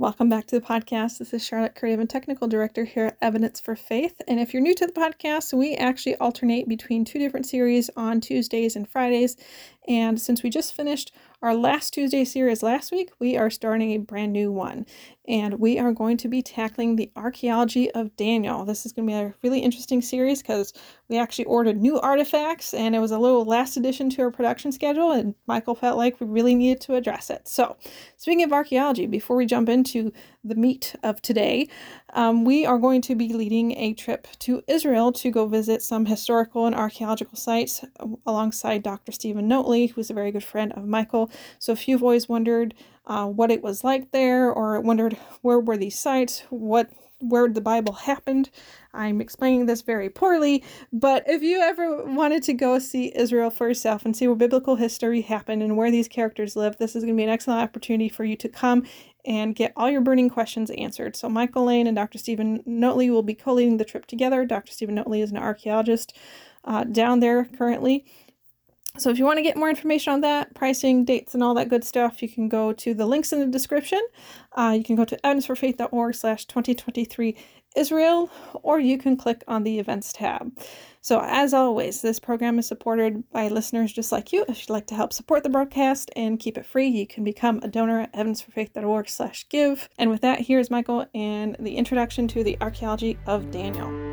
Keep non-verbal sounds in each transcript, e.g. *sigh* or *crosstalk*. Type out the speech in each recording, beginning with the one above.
Welcome back to the podcast. This is Charlotte Craven, Technical Director here at Evidence for Faith. And if you're new to the podcast, we actually alternate between two different series on Tuesdays and Fridays. And since we just finished our last Tuesday series last week, we are starting a brand new one. And we are going to be tackling the archaeology of Daniel. This is going to be a really interesting series because we actually ordered new artifacts and it was a little last addition to our production schedule. And Michael felt like we really needed to address it. So, speaking of archaeology, before we jump into the meat of today, um, we are going to be leading a trip to Israel to go visit some historical and archaeological sites uh, alongside Dr. Steven Notley, who's a very good friend of Michael. So if you've always wondered uh, what it was like there, or wondered where were these sites, what where the Bible happened. I'm explaining this very poorly, but if you ever wanted to go see Israel for yourself and see where biblical history happened and where these characters live, this is going to be an excellent opportunity for you to come and get all your burning questions answered. So, Michael Lane and Dr. Steven Notley will be co leading the trip together. Dr. Steven Notley is an archaeologist uh, down there currently. So if you want to get more information on that, pricing, dates, and all that good stuff, you can go to the links in the description. Uh, you can go to evidenceforfaith.org slash 2023 Israel, or you can click on the events tab. So as always, this program is supported by listeners just like you. If you'd like to help support the broadcast and keep it free, you can become a donor at evidenceforfaith.org slash give. And with that, here's Michael and the introduction to the archaeology of Daniel.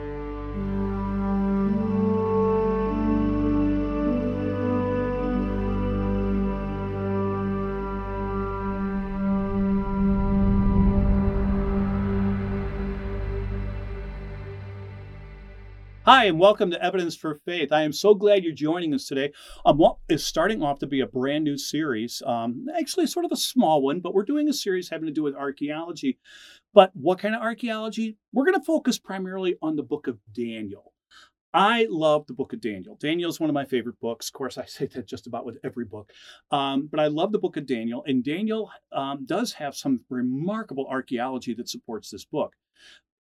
Hi, and welcome to Evidence for Faith. I am so glad you're joining us today um, what is starting off to be a brand new series. Um, actually, sort of a small one, but we're doing a series having to do with archaeology. But what kind of archaeology? We're going to focus primarily on the book of Daniel. I love the book of Daniel. Daniel is one of my favorite books. Of course, I say that just about with every book. Um, but I love the book of Daniel, and Daniel um, does have some remarkable archaeology that supports this book.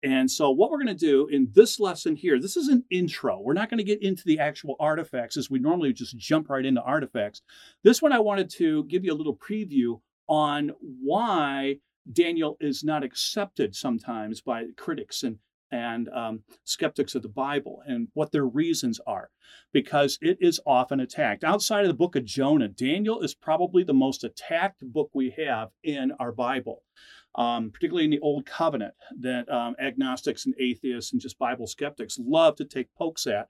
And so, what we're going to do in this lesson here, this is an intro. We're not going to get into the actual artifacts as we normally just jump right into artifacts. This one, I wanted to give you a little preview on why Daniel is not accepted sometimes by critics and and um, skeptics of the Bible and what their reasons are, because it is often attacked. Outside of the book of Jonah, Daniel is probably the most attacked book we have in our Bible um, particularly in the Old Covenant, that um, agnostics and atheists and just Bible skeptics love to take pokes at.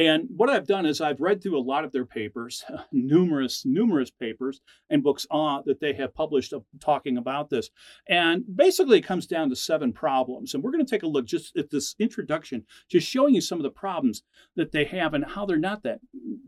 And what I've done is I've read through a lot of their papers, *laughs* numerous, numerous papers and books uh, that they have published talking about this. And basically, it comes down to seven problems. And we're going to take a look just at this introduction, just showing you some of the problems that they have and how they're not that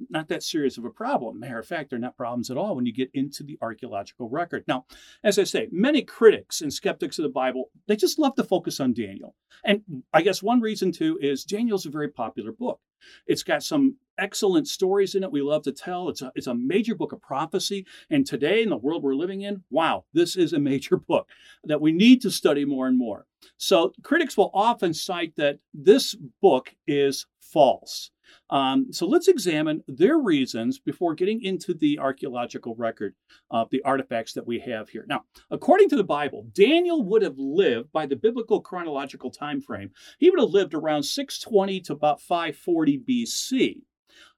not that serious of a problem. Matter of fact, they're not problems at all when you get into the archaeological record. Now, as I say, many critics and skeptics of the Bible, they just love to focus on Daniel. And I guess one reason too is Daniel's a very popular book. It's got some excellent stories in it we love to tell. It's a, it's a major book of prophecy. And today, in the world we're living in, wow, this is a *laughs* major book that we need to study more and more. So critics will often cite that this book is false. Um, so let's examine their reasons before getting into the archaeological record of the artifacts that we have here. Now, according to the Bible, Daniel would have lived by the biblical chronological time frame. He would have lived around 620 to about 540 BC.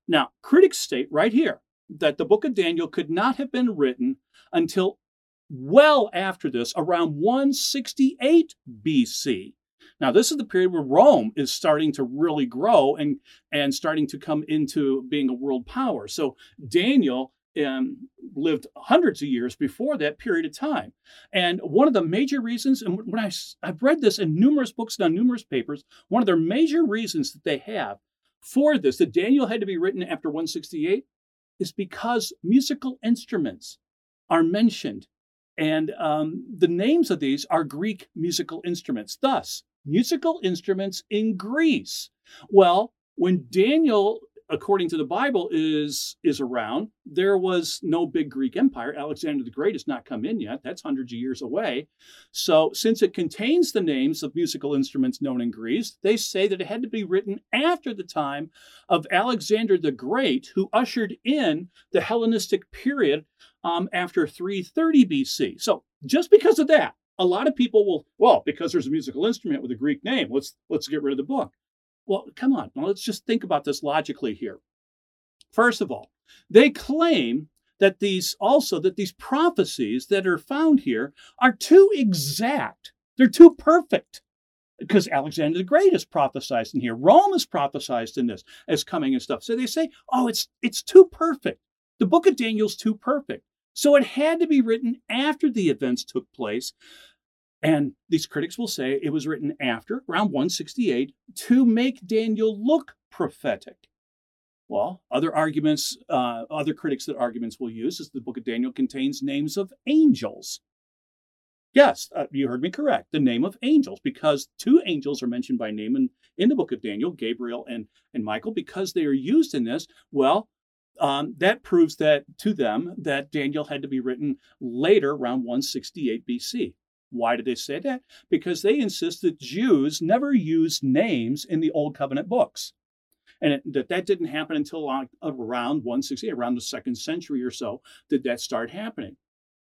Now, critics state right here that the book of Daniel could not have been written until well after this, around 168 BC. Now, this is the period where Rome is starting to really grow and, and starting to come into being a world power. So Daniel um, lived hundreds of years before that period of time. And one of the major reasons, and when I, I've read this in numerous books and on numerous papers, one of their major reasons that they have for this, that Daniel had to be written after 168, is because musical instruments are mentioned. And um, the names of these are Greek musical instruments. Thus, musical instruments in Greece. Well, when Daniel according to the Bible is is around, there was no big Greek empire. Alexander the Great has not come in yet. That's hundreds of years away. So, since it contains the names of musical instruments known in Greece, they say that it had to be written after the time of Alexander the Great, who ushered in the Hellenistic period um, after 330 BC. So, just because of that, a lot of people will, well, because there's a musical instrument with a Greek name, let's let's get rid of the book. Well, come on, let's just think about this logically here. First of all, they claim that these also that these prophecies that are found here are too exact. They're too perfect. Because Alexander the Great is prophesied in here. Rome is prophesied in this as coming and stuff. So they say, oh, it's it's too perfect. The book of Daniel's too perfect. So it had to be written after the events took place. And these critics will say it was written after, around 168, to make Daniel look prophetic. Well, other arguments, uh, other critics that arguments will use is the book of Daniel contains names of angels. Yes, uh, you heard me correct. The name of angels, because two angels are mentioned by name in, in the book of Daniel, Gabriel and, and Michael, because they are used in this. Well, um, that proves that to them that Daniel had to be written later, around 168 BC. Why did they say that? Because they insist that Jews never used names in the Old Covenant books. And it, that that didn't happen until around 160, around the second century or so, did that start happening.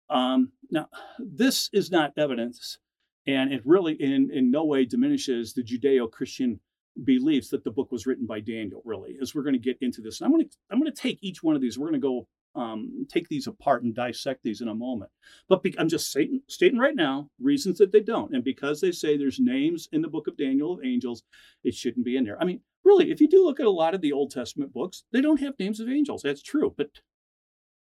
Um, now, this is not evidence, and it really in, in no way diminishes the Judeo Christian beliefs that the book was written by Daniel, really, as we're going to get into this. And I'm going to I'm going to take each one of these. We're going to go um, take these apart and dissect these in a moment. But be, I'm just stating, stating right now reasons that they don't. And because they say there's names in the book of Daniel of angels, it shouldn't be in there. I mean, really, if you do look at a lot of the Old Testament books, they don't have names of angels. That's true. But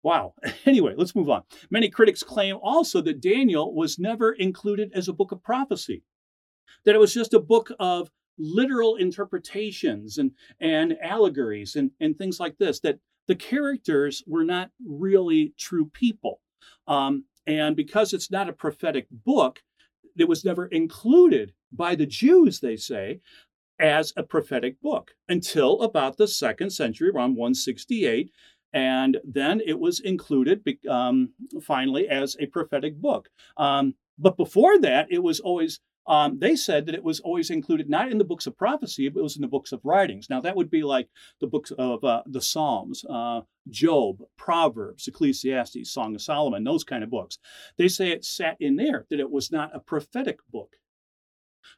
wow. *laughs* Anyway, let's move on. Many critics claim also that Daniel was never included as a book of prophecy, that it was just a book of literal interpretations and, and allegories and, and things like this, that the characters were not really true people. Um, and because it's not a prophetic book, it was never included by the Jews, they say, as a prophetic book until about the second century, around 168. And then it was included um, finally as a prophetic book. Um, but before that, it was always um, they said that it was always included not in the books of prophecy, but it was in the books of writings. Now, that would be like the books of uh, the Psalms, uh, Job, Proverbs, Ecclesiastes, Song of Solomon, those kind of books. They say it sat in there, that it was not a prophetic book.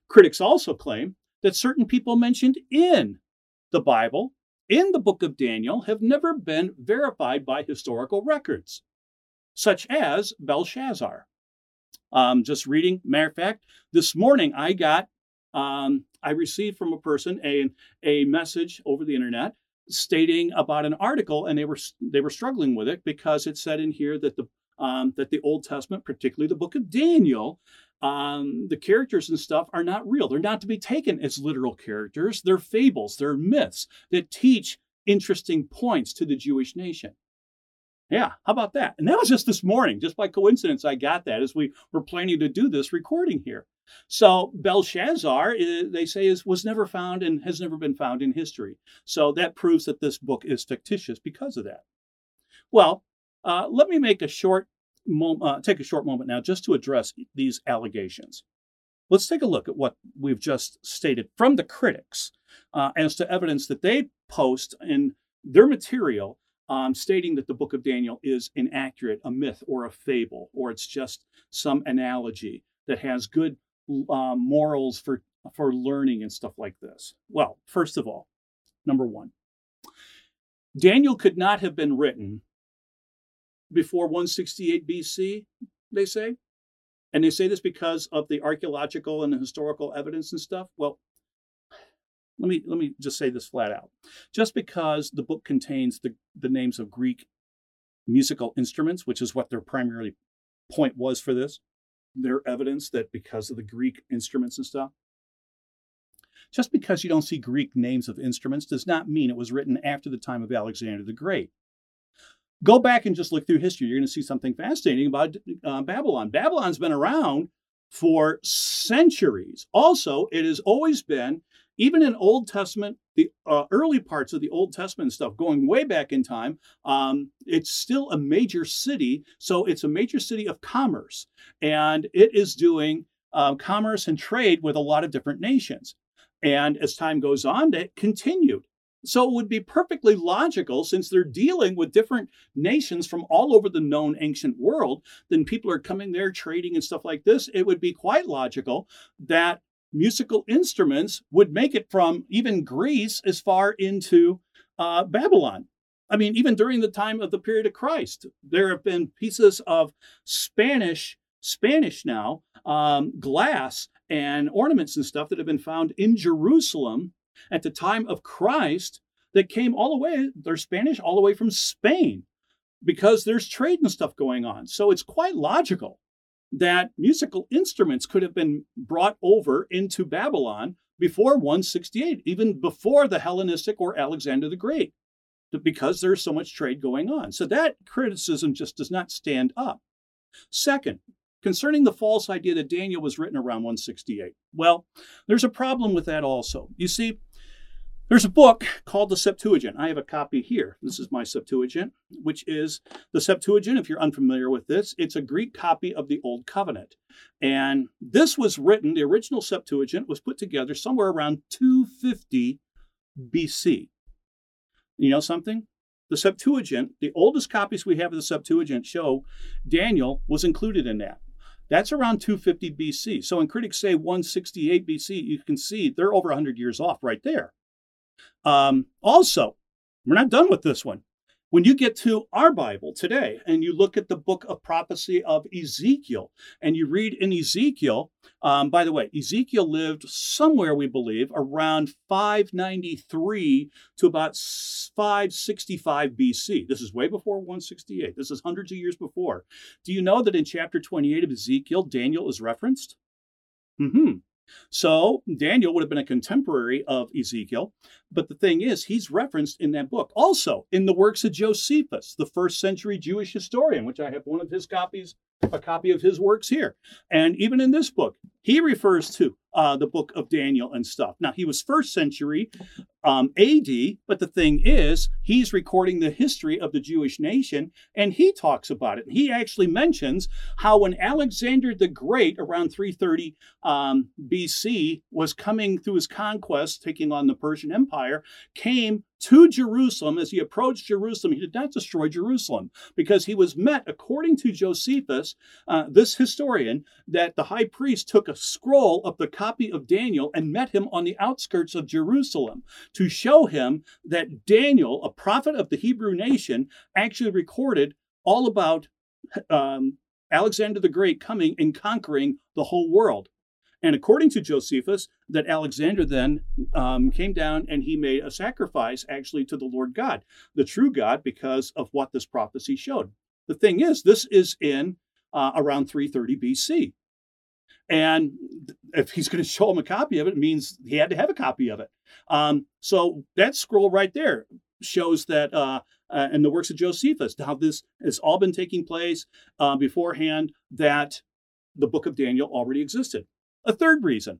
Critics also claim that certain people mentioned in the Bible, in the book of Daniel, have never been verified by historical records, such as Belshazzar. Um, just reading. Matter of fact, this morning I got, um, I received from a person a, a message over the internet stating about an article, and they were they were struggling with it because it said in here that the um, that the Old Testament, particularly the book of Daniel, um, the characters and stuff are not real. They're not to be taken as literal characters. They're fables. They're myths that teach interesting points to the Jewish nation. Yeah, how about that? And that was just this morning, just by coincidence, I got that as we were planning to do this recording here. So Belshazzar, eh, they say, is was never found and has never been found in history. So that proves that this book is fictitious because of that. Well, uh, let me make a short mo- uh, take a short moment now just to address these allegations. Let's take a look at what we've just stated from the critics uh, as to evidence that they post in their material um, stating that the book of Daniel is inaccurate, a myth or a fable, or it's just some analogy that has good um, morals for, for learning and stuff like this. Well, first of all, number one, Daniel could not have been written before 168 BC, they say. And they say this because of the archaeological and historical evidence and stuff. Well, let me let me just say this flat out. Just because the book contains the, the names of Greek musical instruments, which is what their primary point was for this, their evidence that because of the Greek instruments and stuff, just because you don't see Greek names of instruments does not mean it was written after the time of Alexander the Great. Go back and just look through history. You're going to see something fascinating about uh, Babylon. Babylon's been around for centuries. Also, it has always been even in Old Testament, the uh, early parts of the Old Testament stuff, going way back in time, um, it's still a major city. So it's a major city of commerce, and it is doing uh, commerce and trade with a lot of different nations. And as time goes on, it continued. So it would be perfectly logical, since they're dealing with different nations from all over the known ancient world, then people are coming there trading and stuff like this. It would be quite logical that musical instruments would make it from even Greece as far into uh, Babylon. I mean, even during the time of the period of Christ, there have been pieces of Spanish, Spanish now, um, glass and ornaments and stuff that have been found in Jerusalem at the time of Christ that came all the way, they're Spanish, all the way from Spain because there's trade and stuff going on. So it's quite logical that musical instruments could have been brought over into Babylon before 168, even before the Hellenistic or Alexander the Great, because there's so much trade going on. So that criticism just does not stand up. Second, concerning the false idea that Daniel was written around 168. Well, there's a problem with that also. You see, there's a book called the Septuagint. I have a copy here. This is my Septuagint, which is the Septuagint. If you're unfamiliar with this, it's a Greek copy of the Old Covenant. And this was written, the original Septuagint was put together somewhere around 250 BC. You know something? The Septuagint, the oldest copies we have of the Septuagint show Daniel was included in that. That's around 250 BC. So when critics say 168 BC, you can see they're over 100 years off right there. Um, also, we're not done with this one. When you get to our Bible today and you look at the book of prophecy of Ezekiel and you read in Ezekiel, um, by the way, Ezekiel lived somewhere, we believe, around 593 to about 565 BC. This is way before 168. This is hundreds of years before. Do you know that in chapter 28 of Ezekiel, Daniel is referenced? Mm-hmm. So Daniel would have been a contemporary of Ezekiel, but the thing is, he's referenced in that book. Also, in the works of Josephus, the first century Jewish historian, which I have one of his copies, a copy of his works here. And even in this book, he refers to uh, the book of Daniel and stuff. Now, he was first century um, AD, but the thing is, he's recording the history of the Jewish nation and he talks about it. He actually mentions how when Alexander the Great, around 330 um, BC, was coming through his conquest, taking on the Persian Empire, came to Jerusalem. As he approached Jerusalem, he did not destroy Jerusalem because he was met, according to Josephus, uh, this historian, that the high priest took a scroll of the copy of Daniel and met him on the outskirts of Jerusalem to show him that Daniel, a prophet of the Hebrew nation, actually recorded all about um, Alexander the Great coming and conquering the whole world. And according to Josephus, that Alexander then um, came down and he made a sacrifice actually to the Lord God, the true God, because of what this prophecy showed. The thing is, this is in uh, around 330 BC. And if he's going *laughs* to show him a copy of it, it means he had to have a copy of it. Um, so that scroll right there shows that uh, uh, in the works of Josephus, how this has all been taking place uh, beforehand, that the book of Daniel already existed. A third reason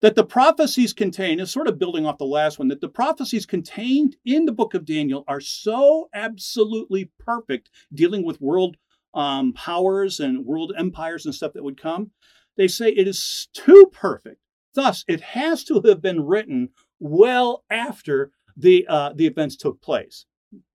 that the prophecies contained is sort of building off the last one that the prophecies contained in the book of Daniel are so absolutely perfect dealing with world um, powers and world empires and stuff that would come. They say it is too perfect. Thus, it has to have been written well after the uh, the events took place.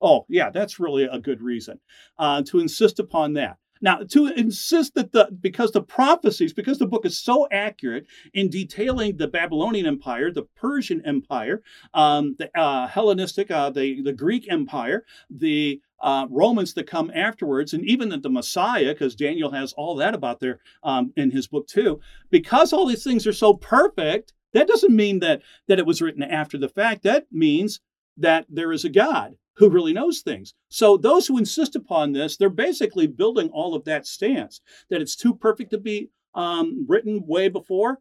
Oh, yeah, that's really a good reason uh, to insist upon that. Now, to insist that the because the prophecies, because the book is so accurate in detailing the Babylonian Empire, the Persian Empire, um, the uh, Hellenistic, uh, the the Greek Empire, the uh, Romans that come afterwards, and even the, the Messiah, because Daniel has all that about there um, in his book too. Because all these things are so perfect, that doesn't mean that that it was written after the fact. That means that there is a God who really knows things. So those who insist upon this, they're basically building all of that stance that it's too perfect to be um, written way before.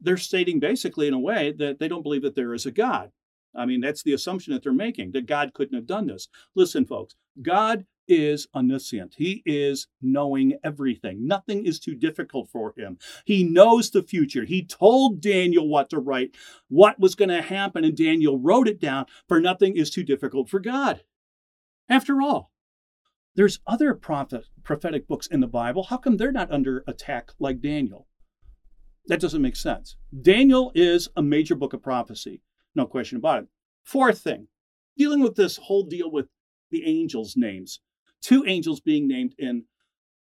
They're stating basically in a way that they don't believe that there is a God. I mean, that's the assumption that they're making, that God couldn't have done this. Listen, folks, God is omniscient. He is knowing everything. Nothing is too difficult for him. He knows the future. He told Daniel what to write, what was going to happen, and Daniel wrote it down, for nothing is too difficult for God. After all, there's other prophet, prophetic books in the Bible. How come they're not under attack like Daniel? That doesn't make sense. Daniel is a major book of prophecy. No question about it. Fourth thing, dealing with this whole deal with the angels' names. Two angels being named in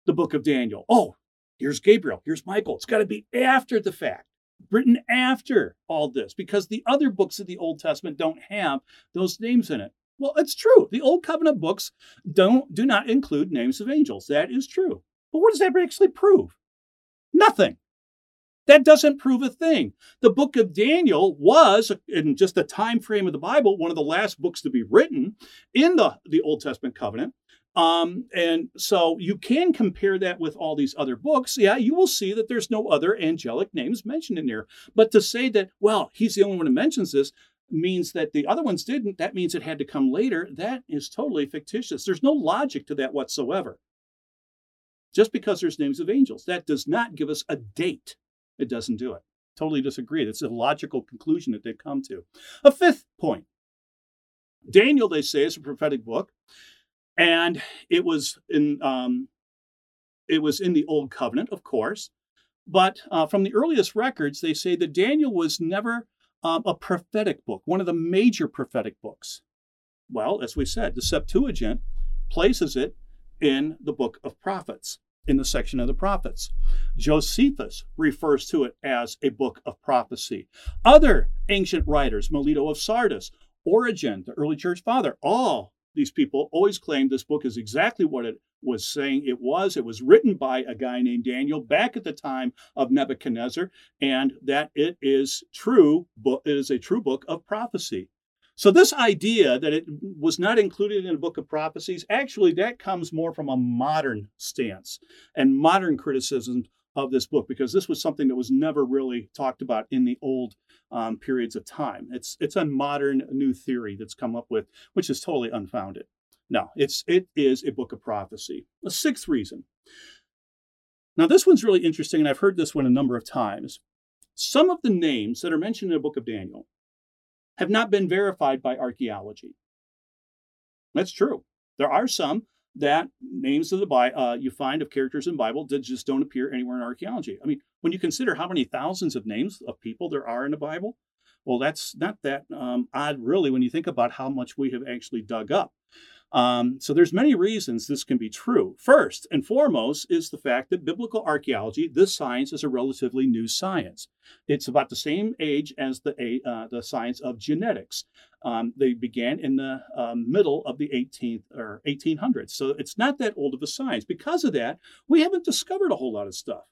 the book of Daniel. Oh, here's Gabriel, here's Michael. It's got to be after the fact, written after all this, because the other books of the Old Testament don't have those names in it. Well, it's true. The Old Covenant books don't do not include names of angels. That is true. But what does that actually prove? Nothing. That doesn't prove a thing. The book of Daniel was, in just the time frame of the Bible, one of the last books to be written in the, the Old Testament covenant. Um, and so you can compare that with all these other books. Yeah, you will see that there's no other angelic names mentioned in there. But to say that, well, he's the only one who mentions this, means that the other ones didn't, that means it had to come later. That is totally fictitious. There's no logic to that whatsoever. Just because there's names of angels, that does not give us a date. It doesn't do it. Totally disagree. That's a logical conclusion that they've come to. A fifth point Daniel, they say, is a prophetic book and it was in um, it was in the old covenant, of course. But uh, from the earliest records, they say that Daniel was never um, a prophetic book, one of the major prophetic books. Well, as we said, the Septuagint places it in the book of prophets, in the section of the prophets. Josephus refers to it as a book of prophecy. Other ancient writers, Melito of Sardis, Origen, the early church father, all these people always claim this book is exactly what it was saying it was. It was written by a guy named Daniel back at the time of Nebuchadnezzar, and that it is true, it is a true book of prophecy. So this idea that it was not included in a book of prophecies, actually that comes more from a modern stance and modern criticism of this book because this was something that was never really talked about in the old um, periods of time. It's it's a modern new theory that's come up with, which is totally unfounded. No, it's it is a book of prophecy. A sixth reason. Now this one's really interesting, and I've heard this one a number of times. Some of the names that are mentioned in the book of Daniel have not been verified by archaeology. That's true. There are some that names of the Bible uh, you find of characters in Bible that just don't appear anywhere in archaeology. I mean, when you consider how many thousands of names of people there are in the Bible, well, that's not that um, odd, really, when you think about how much we have actually dug up. Um, so there's many reasons this can be true. First and foremost is the fact that biblical archaeology, this science, is a relatively new science. It's about the same age as the uh, the science of genetics. Um, they began in the um, middle of the 18th or 1800s, so it's not that old of a science. Because of that, we haven't discovered a whole lot of stuff.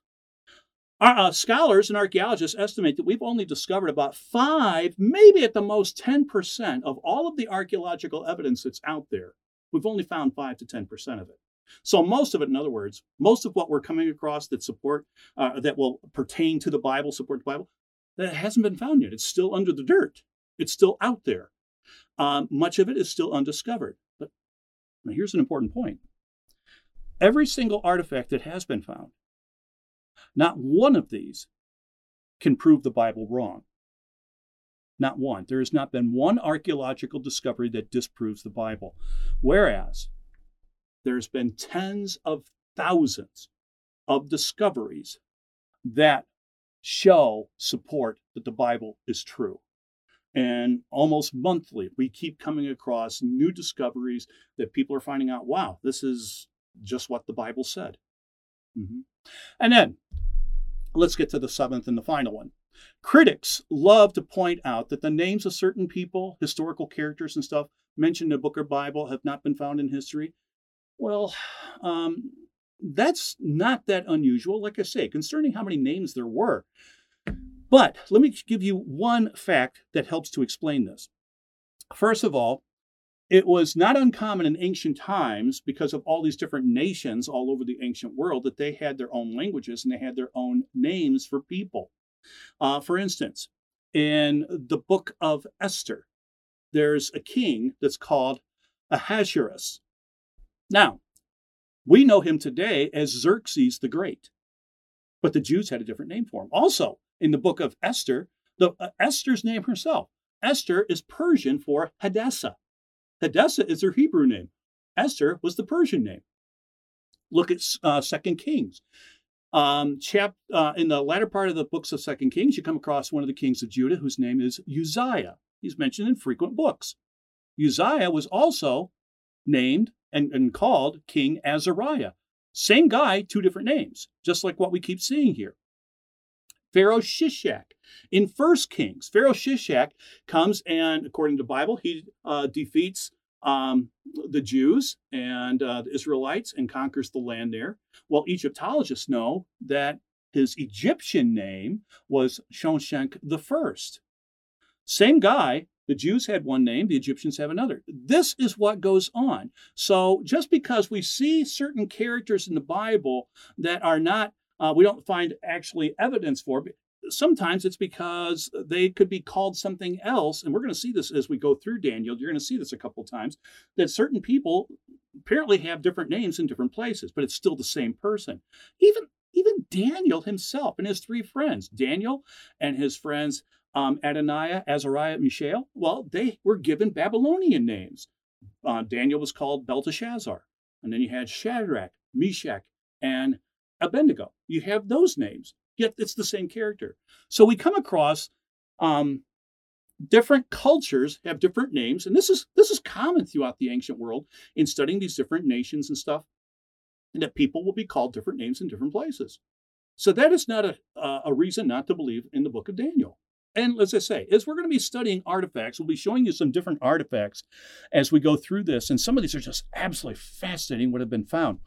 Our, uh, scholars and archaeologists estimate that we've only discovered about five, maybe at the most 10% of all of the archaeological evidence that's out there. We've only found 5 to 10% of it. So most of it, in other words, most of what we're coming across that support, uh, that will pertain to the Bible, support the Bible, that hasn't been found yet. It's still under the dirt. It's still out there. Um, much of it is still undiscovered. But here's an important point. Every single artifact that has been found, not one of these can prove the Bible wrong. Not one. There has not been one archaeological discovery that disproves the Bible. Whereas there's been tens of thousands of discoveries that show support that the Bible is true. And almost monthly, we keep coming across new discoveries that people are finding out wow, this is just what the Bible said. Mm-hmm. And then let's get to the seventh and the final one. Critics love to point out that the names of certain people, historical characters and stuff mentioned in the book or Bible have not been found in history. Well, um, that's not that unusual, like I say, concerning how many names there were. But let me give you one fact that helps to explain this. First of all, it was not uncommon in ancient times because of all these different nations all over the ancient world that they had their own languages and they had their own names for people. Uh, for instance, in the book of Esther, there's a king that's called Ahasuerus. Now, we know him today as Xerxes the Great, but the Jews had a different name for him. Also, in the book of Esther, the uh, Esther's name herself, Esther is Persian for Hadassah. Hadassah is her Hebrew name. Esther was the Persian name. Look at uh, Second Kings. Um, chap, uh, in the latter part of the books of Second Kings, you come across one of the kings of Judah whose name is Uzziah. He's mentioned in frequent books. Uzziah was also named and, and called King Azariah. Same guy, two different names, just like what we keep seeing here. Pharaoh Shishak. In First Kings, Pharaoh Shishak comes and, according to the Bible, he uh, defeats um, the Jews and uh, the Israelites and conquers the land there. Well, Egyptologists know that his Egyptian name was Shoshenq the First. Same guy, the Jews had one name, the Egyptians have another. This is what goes on. So just because we see certain characters in the Bible that are not, uh, we don't find actually evidence for, sometimes it's because they could be called something else. And we're going to see this as we go through Daniel. You're going to see this a couple times that certain people apparently have different names in different places, but it's still the same person. Even even Daniel himself and his three friends, Daniel and his friends um, Adoniah, Azariah, Mishael, well, they were given Babylonian names. Uh, Daniel was called Belteshazzar. And then you had Shadrach, Meshach, and Abednego. You have those names, yet it's the same character. So we come across um, different cultures have different names, and this is this is common throughout the ancient world in studying these different nations and stuff, and that people will be called different names in different places. So that is not a, a reason not to believe in the book of Daniel. And as I say, as we're going to be studying artifacts, we'll be showing you some different artifacts as we go through this. And some of these are just absolutely fascinating what have been found.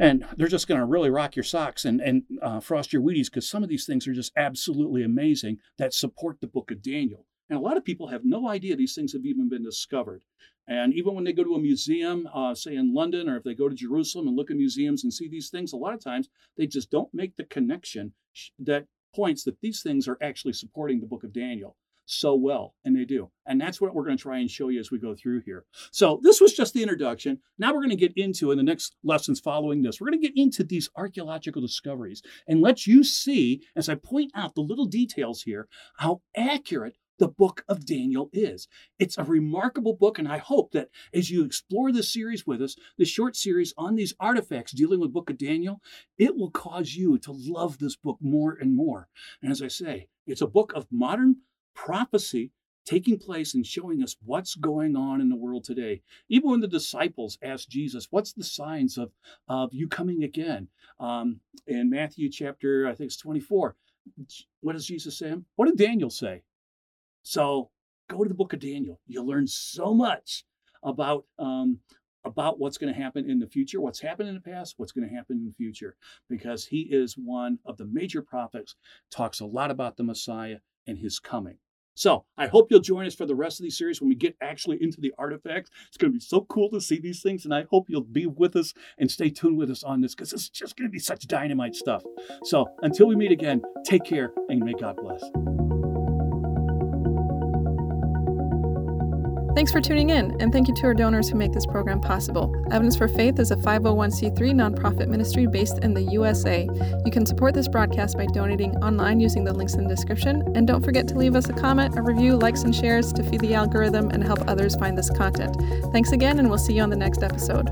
And they're just going to really rock your socks and, and uh, frost your Wheaties because some of these things are just absolutely amazing that support the book of Daniel. And a lot of people have no idea these things have even been discovered. And even when they go to a museum, uh, say in London, or if they go to Jerusalem and look at museums and see these things, a lot of times they just don't make the connection that points that these things are actually supporting the book of Daniel so well, and they do. And that's what we're going to try and show you as we go through here. So, this was just the introduction. Now, we're going to get into, in the next lessons following this, we're going to get into these archaeological discoveries and let you see, as I point out the little details here, how accurate the book of Daniel is. It's a remarkable book, and I hope that as you explore this series with us, the short series on these artifacts dealing with book of Daniel, it will cause you to love this book more and more. And as I say, it's a book of modern prophecy taking place and showing us what's going on in the world today. Even when the disciples asked Jesus, What's the signs of, of you coming again? Um, in Matthew chapter, I think it's 24, what does Jesus say? What did Daniel say? So go to the book of Daniel. You'll learn so much about um, about what's going to happen in the future, what's happened in the past, what's going to happen in the future, because he is one of the major prophets, talks a lot about the Messiah and his coming. So I hope you'll join us for the rest of these series when we get actually into the artifacts. It's going to be so cool to see these things, and I hope you'll be with us and stay tuned with us on this because it's just going to be such dynamite stuff. So until we meet again, take care and may God bless. Thanks for tuning in, and thank you to our donors who make this program possible. Evidence for Faith is a 501c3 nonprofit ministry based in the USA. You can support this broadcast by donating online using the links in the description, and don't forget to leave us a comment, a review, likes, and shares to feed the algorithm and help others find this content. Thanks again, and we'll see you on the next episode.